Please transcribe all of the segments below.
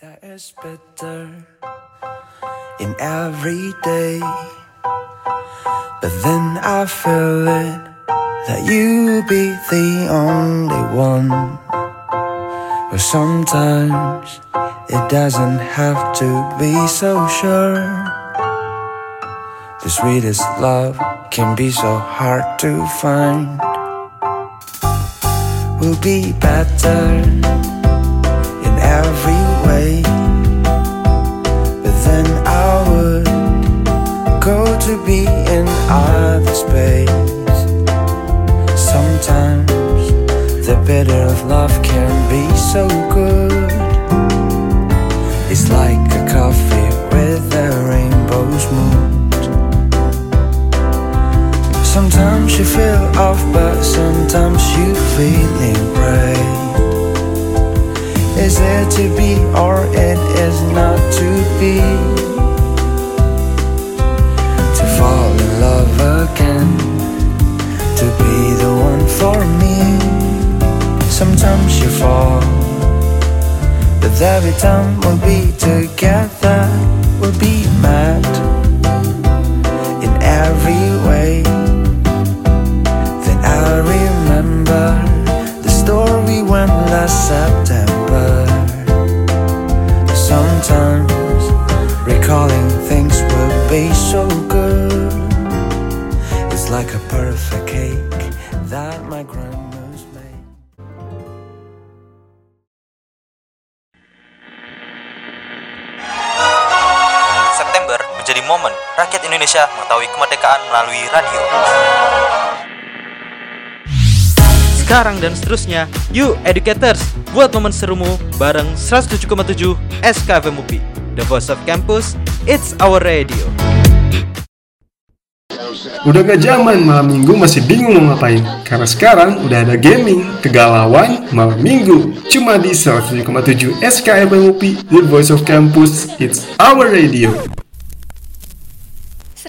That is better in every day. But then I feel it that you'll be the only one. But sometimes it doesn't have to be so sure. The sweetest love can be so hard to find. We'll be better in every way. But then I would go to be in other space. Sometimes the bitter of love can be so good. It's like a coffee with a rainbow's mood. Sometimes you feel off, but sometimes you feel feeling right. Is it to be or it is not to be? To fall in love again, to be the one for me. Sometimes you fall, but every time we'll be together, we'll be mad in every way. Then I remember the story when last September. Sometimes recalling things would be so good. It's like a perfect cake that my grandma's made. September menjadi momen rakyat Indonesia mengetahui kemerdekaan melalui radio. Sekarang dan seterusnya, you educators, buat momen serumu bareng 107,7 SKFM UPI. The Voice of Campus, it's our radio. Udah gak zaman malam minggu masih bingung mau ngapain Karena sekarang udah ada gaming, kegalauan, malam minggu Cuma di 107,7 SKFM UPI, The Voice of Campus, It's Our Radio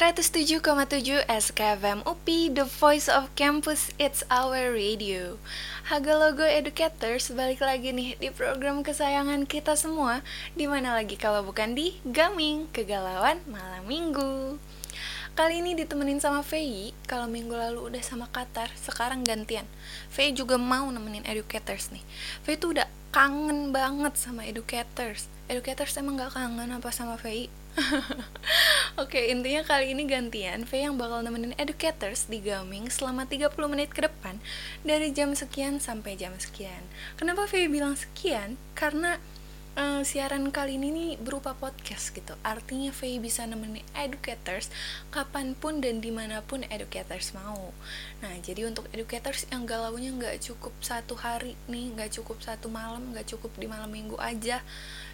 107,7 SKFM UPI, The Voice of Campus, It's Our Radio. Haga Logo Educators balik lagi nih di program kesayangan kita semua. Di mana lagi kalau bukan di Gaming, Kegalauan Malam Minggu. Kali ini ditemenin sama Fei. Kalau minggu lalu udah sama Qatar Sekarang gantian. Fei juga mau nemenin educators nih. Fei tuh udah kangen banget sama educators. Educators emang gak kangen apa sama Fei? Oke, intinya kali ini gantian Fei yang bakal nemenin educators di gaming selama 30 menit ke depan Dari jam sekian sampai jam sekian. Kenapa Fei bilang sekian? Karena eh, siaran kali ini nih berupa podcast gitu. Artinya Faye bisa nemenin educators kapan pun dan di mana pun educators mau. Nah jadi untuk educators yang galaunya nggak cukup satu hari nih nggak cukup satu malam nggak cukup di malam minggu aja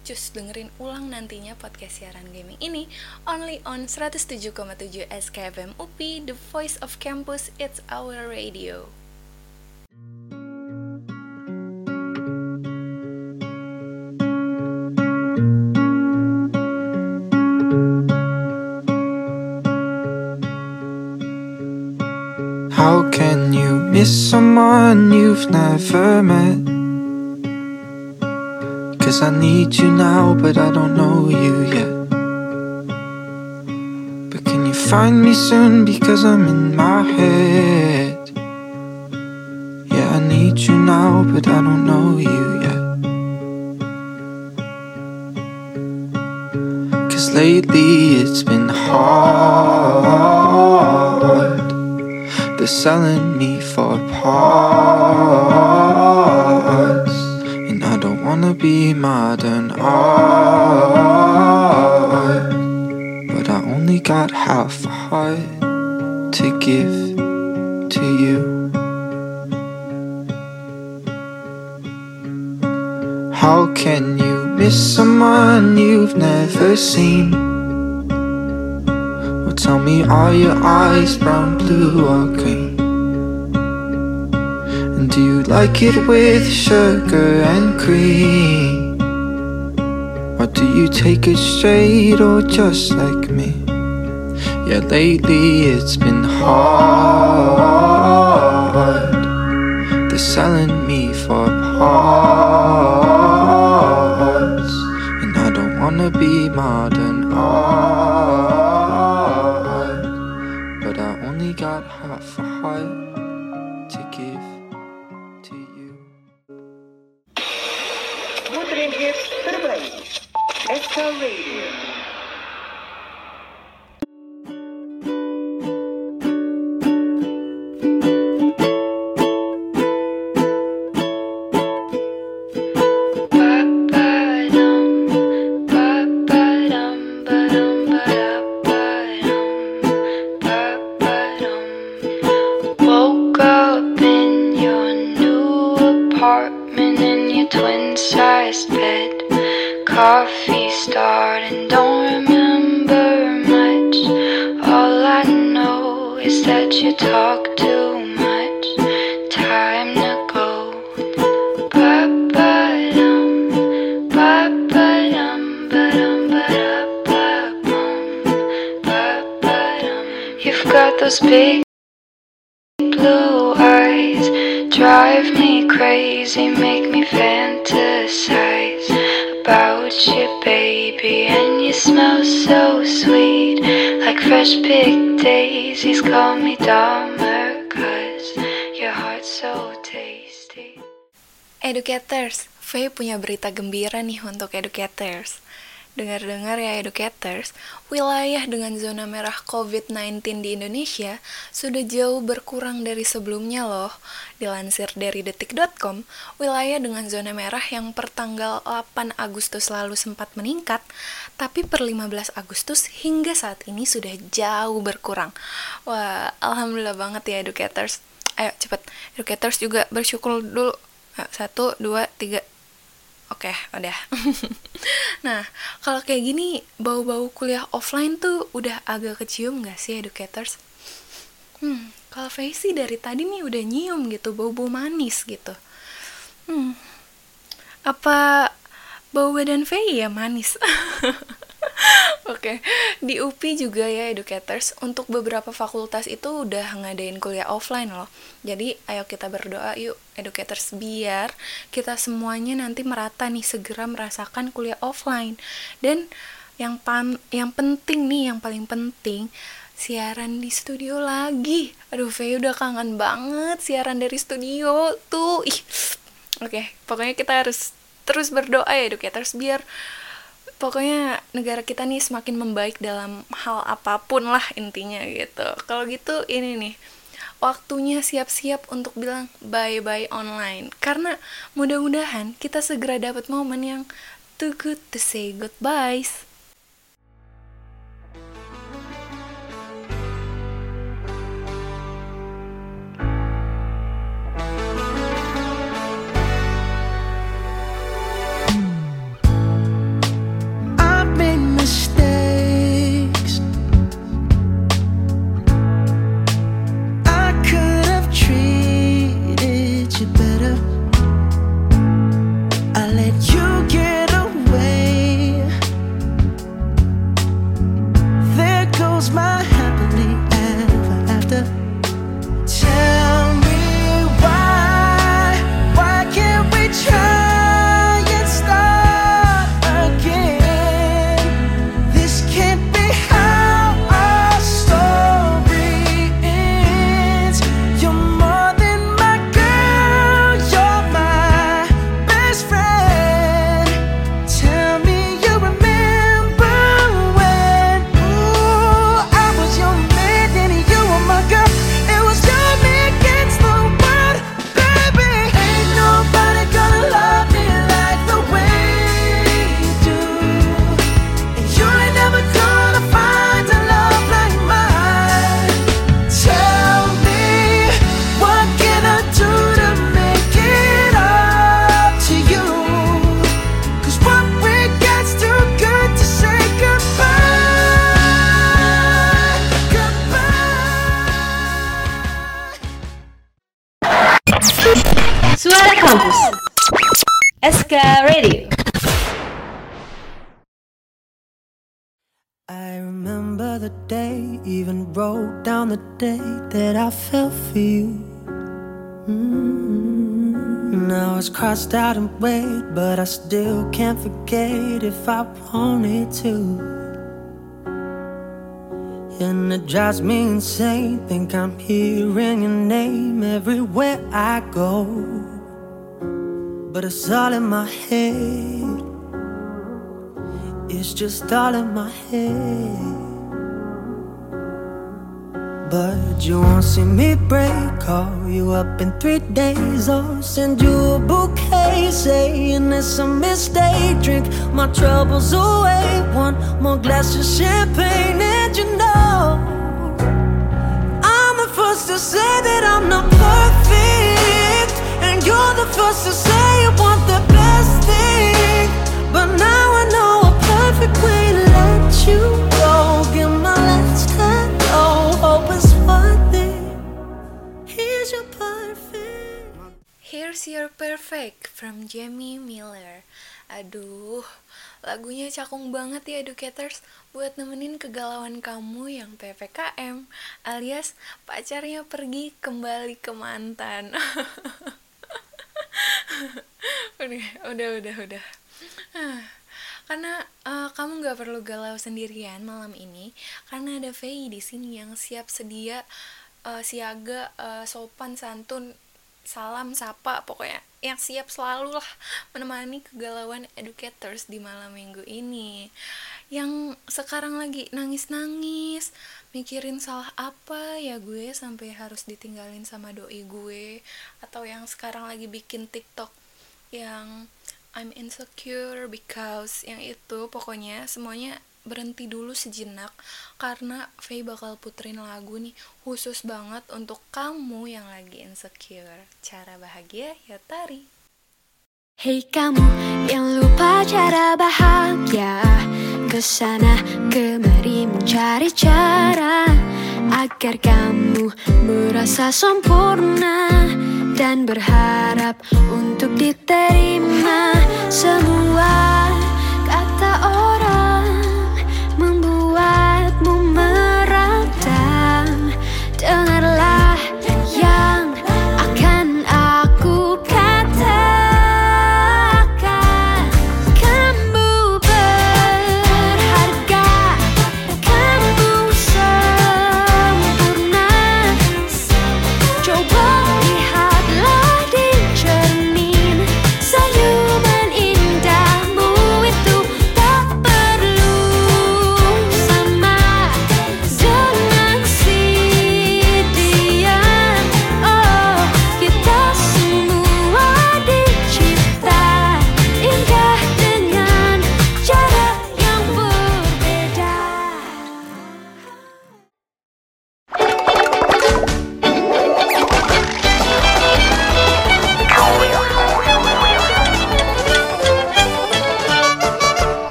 Cus dengerin ulang nantinya podcast siaran gaming ini Only on 107,7 SKFM UPI The Voice of Campus It's Our Radio How can you miss someone you've never met? Cause I need you now, but I don't know you yet. But can you find me soon? Because I'm in my head. Yeah, I need you now, but I don't know you yet. Cause lately it's been hard. They're selling me for parts. Be modern art. But I only got half a heart to give to you. How can you miss someone you've never seen? Well, tell me, are your eyes brown, blue, or green? Do you like it with sugar and cream? Or do you take it straight or just like me? Yeah, lately it's been hard. They're selling me for parts. And that you talk too much. Time to go. Ba-ba-dum, ba-ba-dum, ba-dum, ba-da-ba-bum, ba-ba-dum. You've got those big blue eyes drive me crazy, make me fantasize about you, baby. And you smell so sweet, like fresh picked daisies. Call me Dahmer, cause your heart's so tasty. Educators, V punya berita gembira nih untuk educators. Dengar-dengar ya educators, wilayah dengan zona merah COVID-19 di Indonesia sudah jauh berkurang dari sebelumnya loh. Dilansir dari detik.com, wilayah dengan zona merah yang per tanggal 8 Agustus lalu sempat meningkat, tapi per 15 Agustus hingga saat ini sudah jauh berkurang. Wah, alhamdulillah banget ya educators. Ayo cepet, educators juga bersyukur dulu. Ayo, Satu, dua, tiga. Oke, udah. nah, kalau kayak gini, bau-bau kuliah offline tuh udah agak kecium gak sih educators? Hmm, kalau Faye sih dari tadi nih udah nyium gitu, bau-bau manis gitu. Hmm, apa bau badan Faye ya manis? Oke, di UPI juga ya educators, untuk beberapa fakultas itu udah ngadain kuliah offline loh. Jadi ayo kita berdoa yuk educators biar kita semuanya nanti merata nih segera merasakan kuliah offline. Dan yang pan yang penting nih, yang paling penting siaran di studio lagi. Aduh, Faye udah kangen banget siaran dari studio tuh. Ih. Oke, pokoknya kita harus terus berdoa ya educators biar pokoknya negara kita nih semakin membaik dalam hal apa pun lah intinya gitu. Kalau gitu ini nih waktunya siap-siap untuk bilang bye-bye online karena mudah-mudahan kita segera dapat momen yang too good to say goodbyes. The day that I fell for you. Mm. now it's crossed out and weighed, but I still can't forget if I wanted to. And it drives me insane. Think I'm hearing your name everywhere I go. But it's all in my head. It's just all in my head. But you won't see me break. Call you up in three days or send you a bouquet saying it's a mistake. Drink my troubles away. One more glass of champagne, and you know I'm the first to say that I'm not perfect, and you're the first to say Here's Your Perfect from Jamie Miller. Aduh, lagunya cakung banget ya educators Buat nemenin kegalauan kamu yang PPKM Alias pacarnya pergi kembali ke mantan. Udah, udah, udah, udah. Ah, Karena eh, kamu nggak perlu galau sendirian malam ini Karena ada Faye di sini yang siap sedia eh, siaga eh, sopan santun salam sapa pokoknya yang siap selalu lah menemani kegalauan educators di malam minggu ini. Yang sekarang lagi nangis-nangis mikirin salah apa ya gue sampai harus ditinggalin sama doi gue atau yang sekarang lagi bikin TikTok yang I'm insecure because yang itu pokoknya semuanya berhenti dulu sejenak karena Faye bakal puterin lagu nih khusus banget untuk kamu yang lagi insecure. Cara bahagia ya tari. Hei kamu yang lupa cara bahagia Ke sana kemari mencari cara Agar kamu merasa sempurna Dan berharap untuk diterima Semua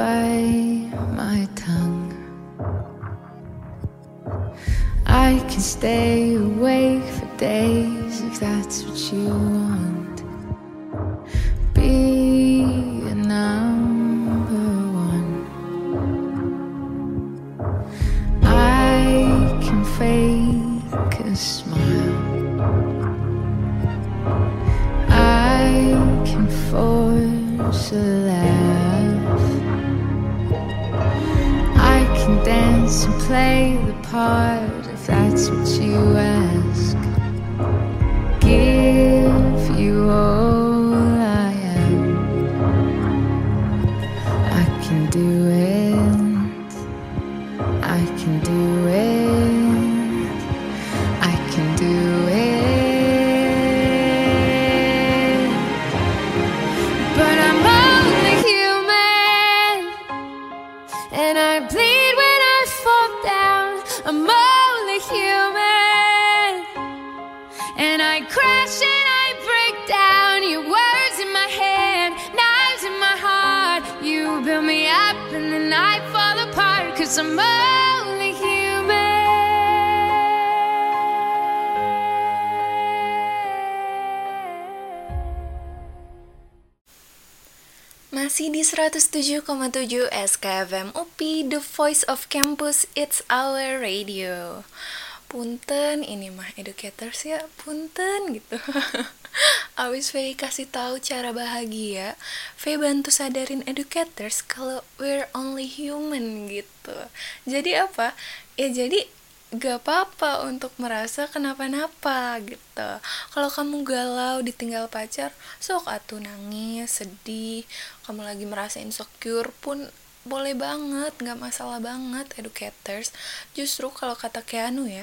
Bite my tongue. I can stay awake for days if that's what you want. Dance and play the part if that's what you ask. Give you all Masih di 107,7 SKFM UPI, The Voice of Campus, It's Our Radio. Punten, ini mah educators ya, punten gitu. Awis Faye kasih tahu cara bahagia, Faye bantu sadarin educators kalau we're only human gitu. Jadi apa? Ya jadi gak apa-apa untuk merasa kenapa-napa gitu. Kalau kamu galau ditinggal pacar sok atuh nangis sedih. Kamu lagi merasa insecure pun boleh banget gak masalah banget educators. Justru kalau kata Keanu ya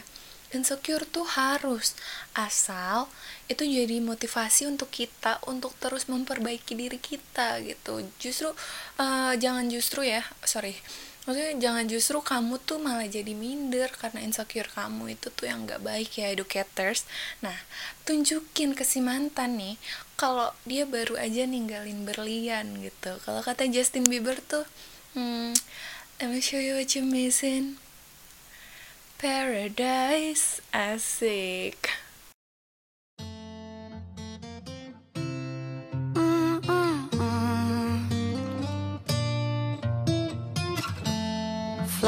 insecure tuh harus asal itu jadi motivasi untuk kita untuk terus memperbaiki diri kita gitu. Justru uh, jangan justru ya sorry maksudnya jangan justru kamu tuh malah jadi minder karena insecure kamu itu tuh yang gak baik ya educators. Nah tunjukin ke si mantan nih kalau dia baru aja ninggalin berlian gitu. Kalau kata Justin Bieber tuh hmm, let me show you what you missing. Paradise asik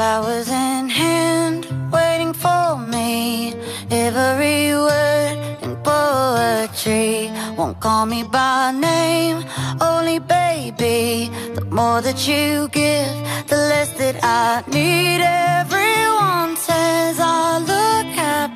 Flowers in hand, waiting for me. Every word in poetry won't call me by name, only baby. The more that you give, the less that I need. Everyone says I look happy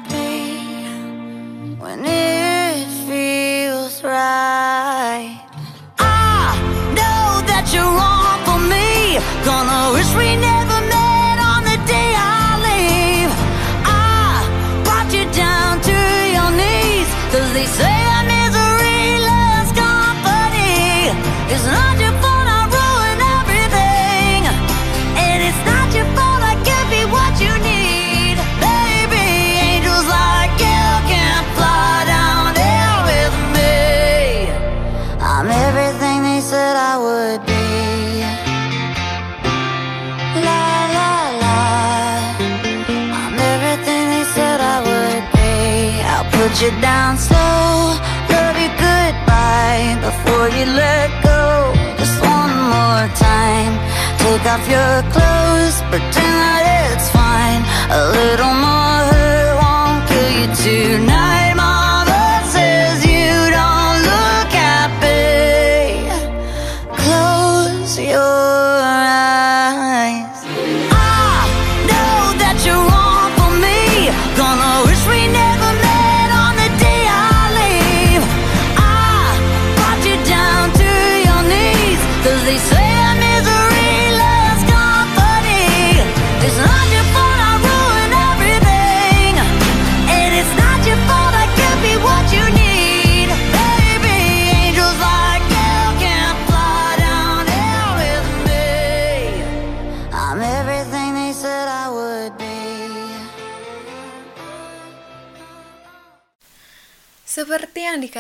clothes, pretend that it's fine. A little more hurt won't kill you tonight.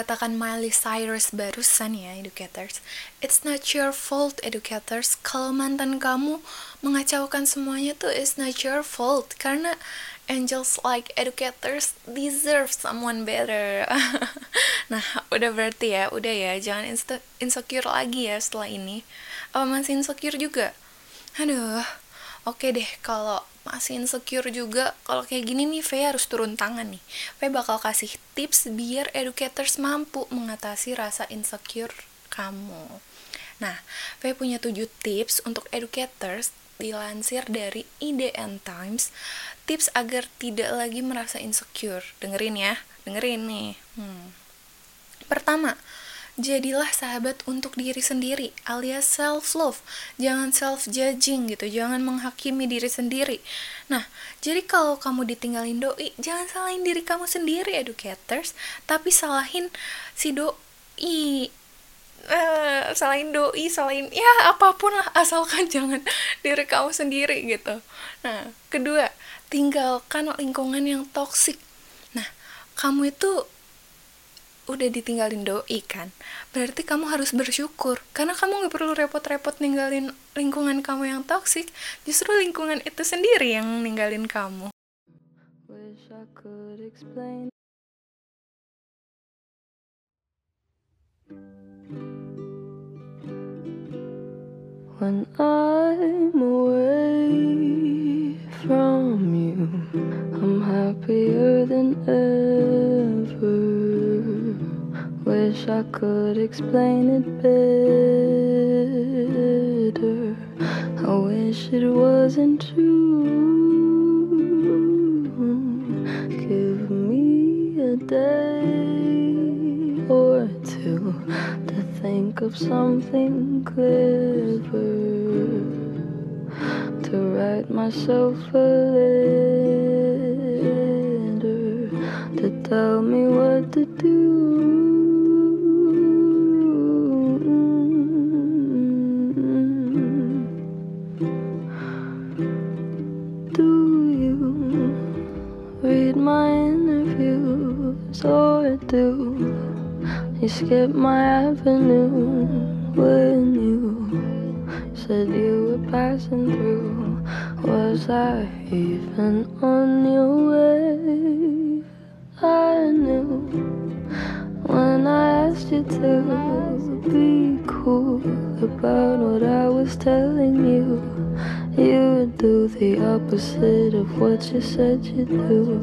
Dikatakan Miley Cyrus barusan ya, educators. It's not your fault, educators. Kalau mantan kamu mengacaukan semuanya tuh it's not your fault. Karena angels like educators deserve someone better. nah, udah berarti ya, udah ya. Jangan insecure lagi ya setelah ini. Apa masih insecure juga? Aduh, oke deh kalau masih insecure juga. Kalau kayak gini nih Faye harus turun tangan nih. Faye bakal kasih tips biar educators mampu mengatasi rasa insecure kamu. Nah Faye punya 7 tips untuk educators dilansir dari IDN Times. Tips agar tidak lagi merasa insecure. Dengerin ya dengerin nih. Hmm. pertama jadilah sahabat untuk diri sendiri alias self love jangan self judging gitu jangan menghakimi diri sendiri. Nah jadi kalau kamu ditinggalin doi jangan salahin diri kamu sendiri educators. Tapi salahin si doi. Eh salahin doi salahin ya apa pun lah asalkan jangan diri kamu sendiri gitu. Nah kedua tinggalkan lingkungan yang toksik nah kamu itu udah ditinggalin doi kan berarti kamu harus bersyukur karena kamu nggak perlu repot-repot ninggalin lingkungan kamu yang toksik justru lingkungan itu sendiri yang ninggalin kamu when I'm away from you. I'm happier than ever. Wish I could explain it better. I wish it wasn't true. Give me a day or two to think of something clever to write myself a letter to tell me what to do. Or do you skip my avenue when you said you were passing through? Was I even on your way? I knew when I asked you to be cool about what I was telling you. You do the opposite of what you said you'd do,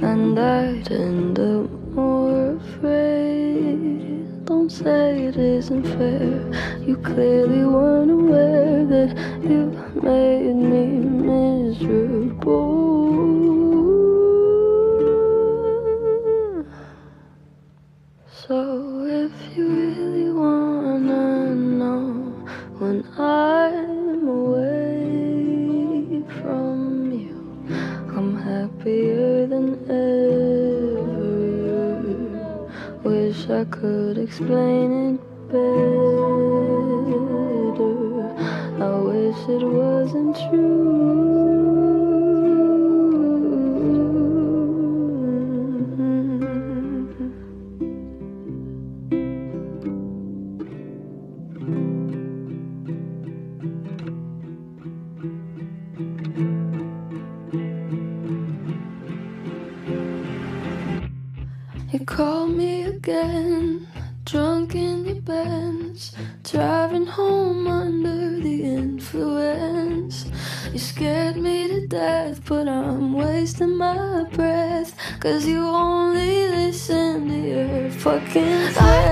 and I'd end up more afraid. Don't say it isn't fair. You clearly weren't aware that you made me miserable. So if you really wanna know when I'm happier than ever. Wish I could explain it better. I wish it wasn't true. Call me again, drunk in your Benz, driving home under the influence. You scared me to death, but I'm wasting my breath. Cause you only listen to your fucking.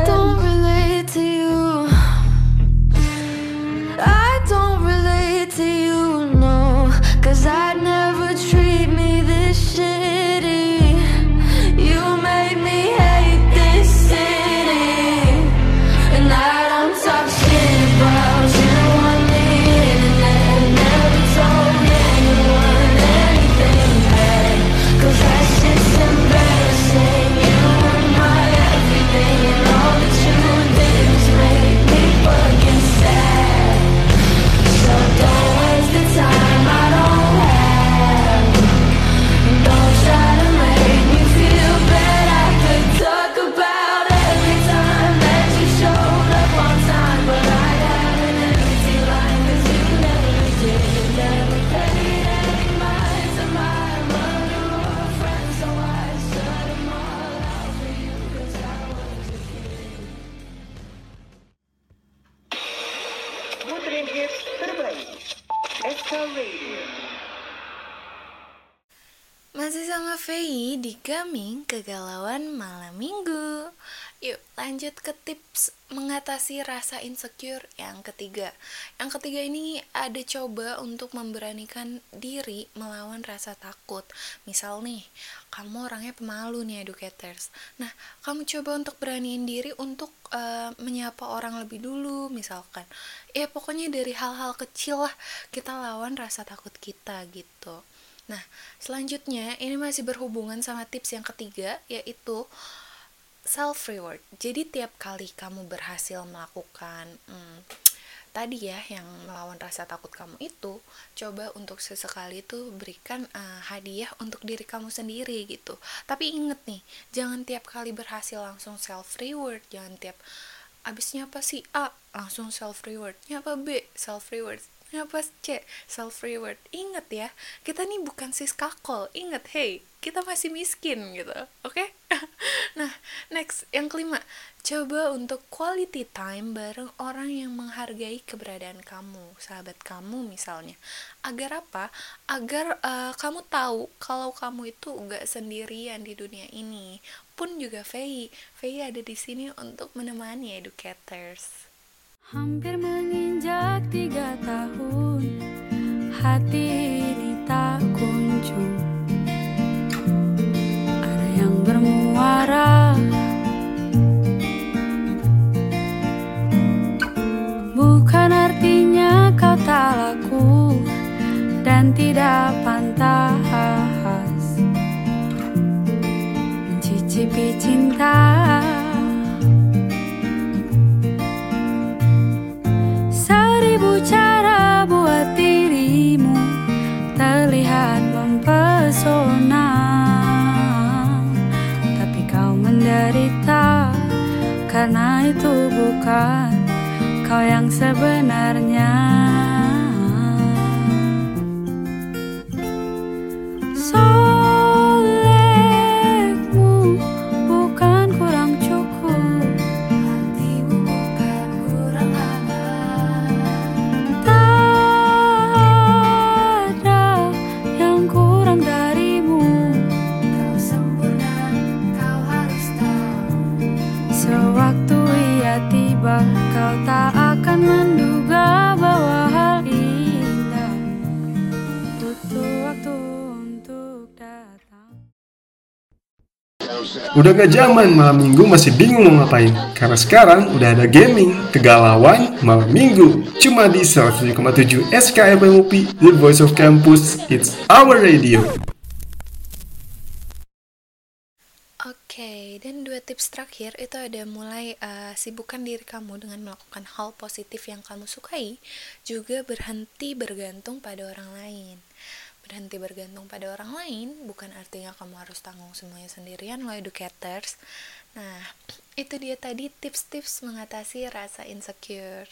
Gaming Kegalauan Malam Minggu. Yuk lanjut ke tips mengatasi rasa insecure yang ketiga. Yang ketiga ini ada coba untuk memberanikan diri melawan rasa takut. Misal nih, kamu orangnya pemalu nih educators. Nah, kamu coba untuk beraniin diri untuk eh, menyapa orang lebih dulu misalkan. Ya pokoknya dari hal-hal kecil lah kita lawan rasa takut kita gitu. Nah, selanjutnya ini masih berhubungan sama tips yang ketiga yaitu self reward. Jadi tiap kali kamu berhasil melakukan hmm, tadi ya yang melawan rasa takut kamu itu, coba untuk sesekali itu berikan eh, hadiah untuk diri kamu sendiri gitu. Tapi inget nih, jangan tiap kali berhasil langsung self reward, jangan tiap abis nyapa si A langsung self reward, nyapa B self reward, nyapa C self reward. Ingat ya, kita nih bukan sis kakol. Ingat, hey, kita masih miskin gitu. Oke? Nah next yang kelima. Coba untuk quality time bareng orang yang menghargai keberadaan kamu sahabat kamu misalnya. Agar apa? Agar uh, kamu tahu kalau kamu itu gak sendirian di dunia ini. Pun juga Faye Faye ada di sini untuk menemani educators Hampir menginjak tiga tahun. Hati ini tak kunjung. Ada yang bermuara. Bukan artinya kau tak laku Dan tidak pantas. Mencicipi cinta itu bukan kau yang sebenarnya Udah gak zaman malam minggu masih bingung mau ngapain? Karena sekarang udah ada gaming, kegalauan, malam minggu. Cuma di 107,7 SKFM UPI, The Voice of Campus, It's Our Radio. Oke, dan dua tips terakhir itu ada mulai uh, sibukkan diri kamu dengan melakukan hal positif yang kamu sukai, juga berhenti bergantung pada orang lain. Berhenti bergantung pada orang lain bukan artinya kamu harus tanggung semuanya sendirian loh educators. Nah, itu dia tadi tips-tips mengatasi rasa insecure.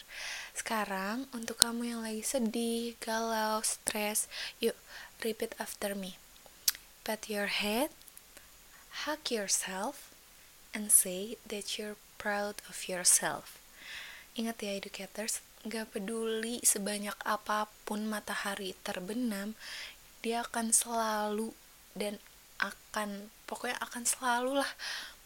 Sekarang untuk kamu yang lagi sedih, galau, stres, yuk repeat after me. Pat your head, hug yourself, and say that you're proud of yourself. Ingat ya educators, gak peduli sebanyak apa pun matahari terbenam, dia akan selalu dan akan pokoknya akan selalu lah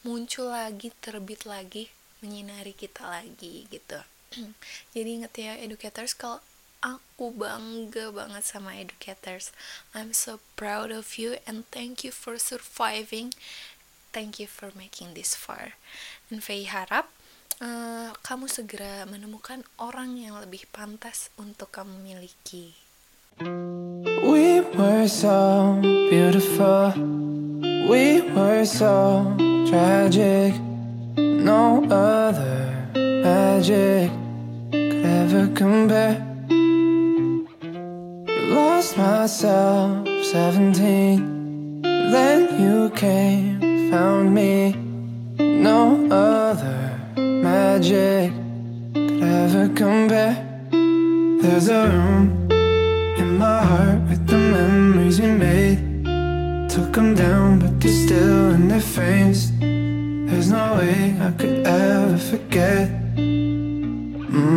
muncul lagi, terbit lagi, menyinari kita lagi gitu. Jadi inget ya educators kalau aku bangga banget sama educators. I'm so proud of you and thank you for surviving. Thank you for making this far. Dan Faye harap uh, kamu segera menemukan orang yang lebih pantas untuk kamu miliki. We were so beautiful. We were so tragic. No other magic could ever compare. Lost myself, 17. Then you came, found me. No other magic could ever compare. There's a room in my heart with the memories we made. Took them down, but they're still in their frames. There's no way I could ever forget. mm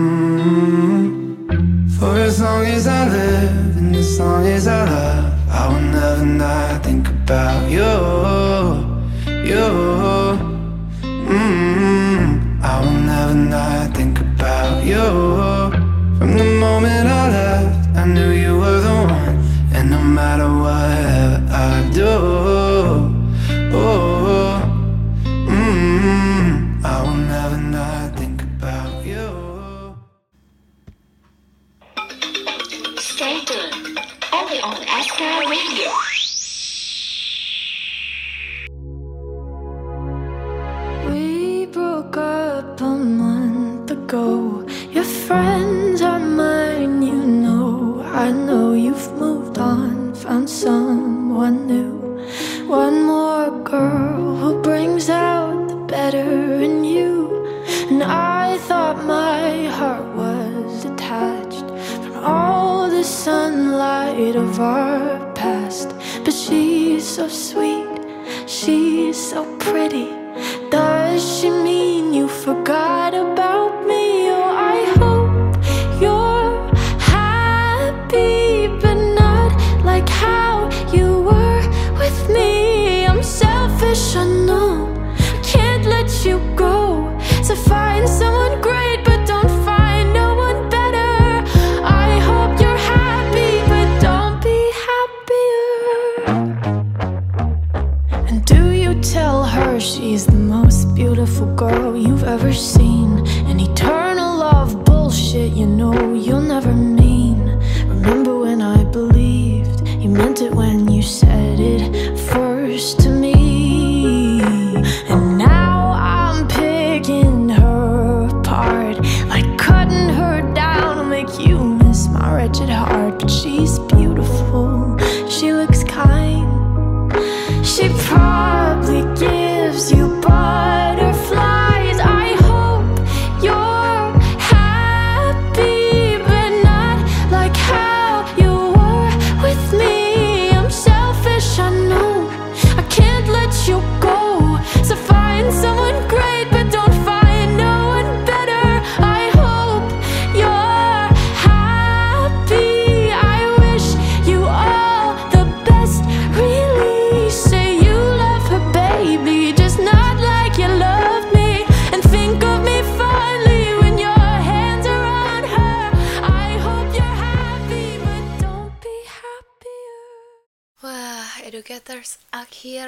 For as long as I live, and as long as I love, I will never not think about you. You. mm I will never not think about you. From the moment I left, I knew you were the one. And no matter whatever I do, oh, mm, I will never not think about you. Stay tuned. Only on SK Radio. So pretty. Seen? An eternal love bullshit, you know you'll never mean. Remember when I believed you meant it when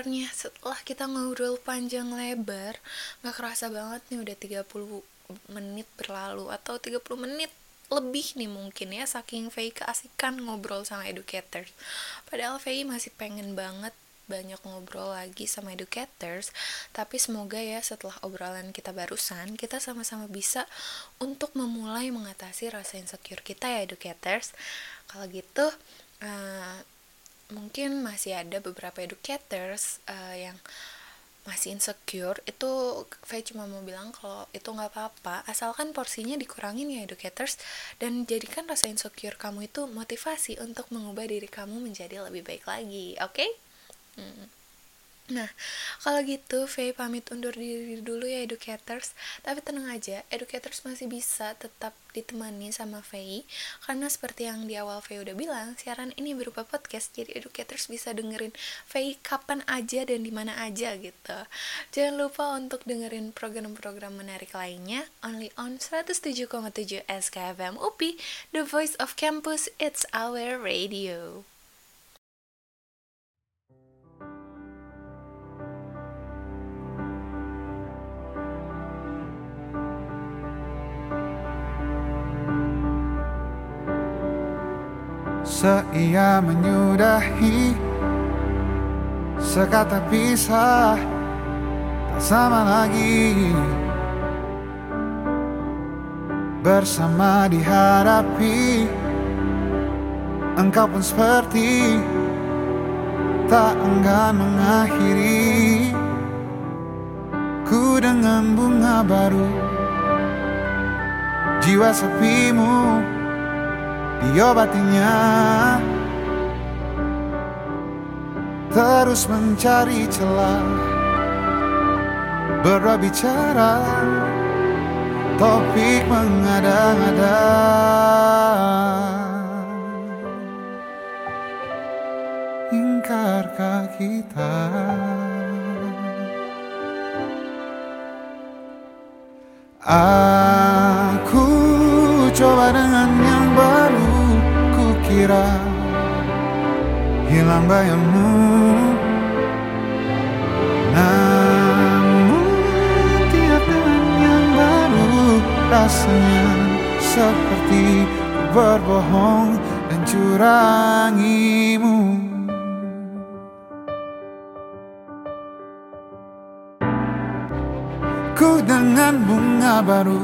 akhirnya setelah kita ngobrol panjang lebar, nggak kerasa banget nih udah 30 menit berlalu atau 30 menit lebih nih mungkin ya saking Faye keasikan ngobrol sama educators. Padahal Faye masih pengen banget banyak ngobrol lagi sama educators, tapi semoga ya setelah obrolan kita barusan, kita sama-sama bisa untuk memulai mengatasi rasa insecure kita ya educators. Kalau gitu, eh, mungkin masih ada beberapa educators eh, yang masih insecure itu Faye cuma mau bilang kalau itu nggak apa-apa asalkan porsinya dikurangin ya educators dan jadikan rasa insecure kamu itu motivasi untuk mengubah diri kamu menjadi lebih baik lagi oke Hmm. Nah, kalau gitu Faye pamit undur diri dulu ya educators. Tapi tenang aja, educators masih bisa tetap ditemani sama Faye karena seperti yang di awal Faye udah bilang, siaran ini berupa podcast jadi educators bisa dengerin Faye kapan aja dan di mana aja gitu. Jangan lupa untuk dengerin program-program menarik lainnya only on 107,7 SKFM UPI, The Voice of Campus, it's our radio. Seia menyudahi. Sekata pisah Tak sama lagi. Bersama dihadapi Engkau pun seperti Tak enggan mengakhiri. Ku dengan bunga baru Jiwa sepimu diobatinya Terus mencari celah. Berbicara. Topik mengada-ngada. Ingkarkah kita? Aku coba dengan Kukira hilang bayangmu. Namun tiap dengan yang baru Rasanya seperti berbohong dan curangimu. Ku dengan bunga baru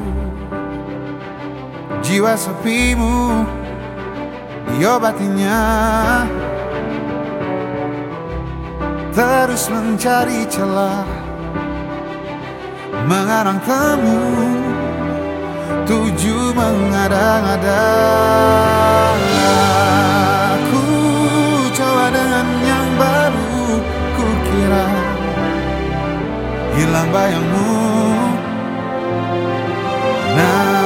Jiwa sepimu Diobatinya Terus mencari celah. Mengarang temu. Tuju mengada-ngada. Aku coba dengan yang baru Ku kira hilang bayangmu. Namun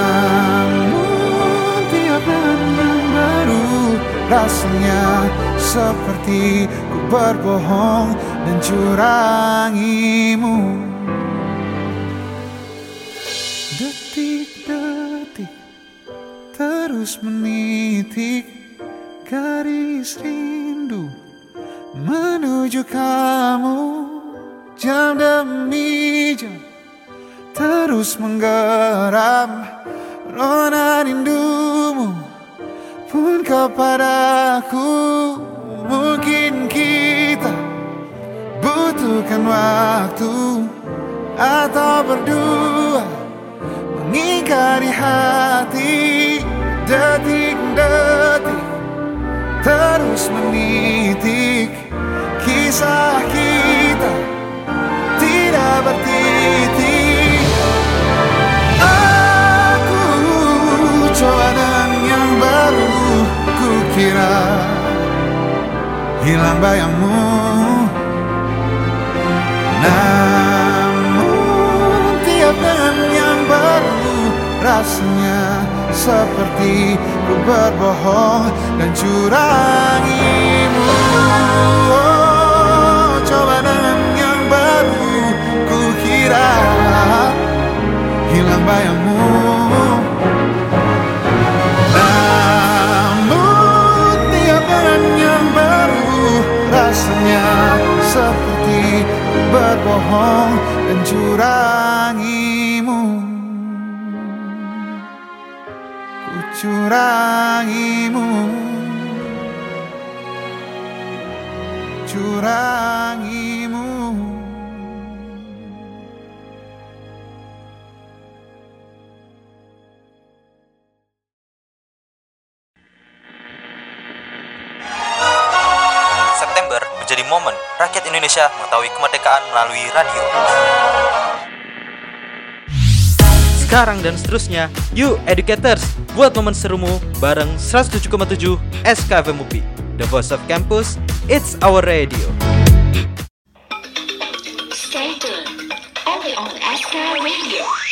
Rasanya seperti ku berbohong dan curangimu. Detik-detik terus menitik garis rindu menuju kamu. Jam demi jam terus menggeram rona rindumu pun kepadaku mungkin kita butuhkan waktu atau berdua mengingkari hati detik-detik. Terus menitik kisah kita tidak bertitik kira hilang bayangmu. Namun tiap dengan yang baru rasanya seperti ku berbohong dan curangimu berbohong Sekarang dan seterusnya, you educators, buat momen serumu bareng 107,7 SKFM UPI. The Voice of Campus, it's our radio. Stay tuned. Only on SK Radio.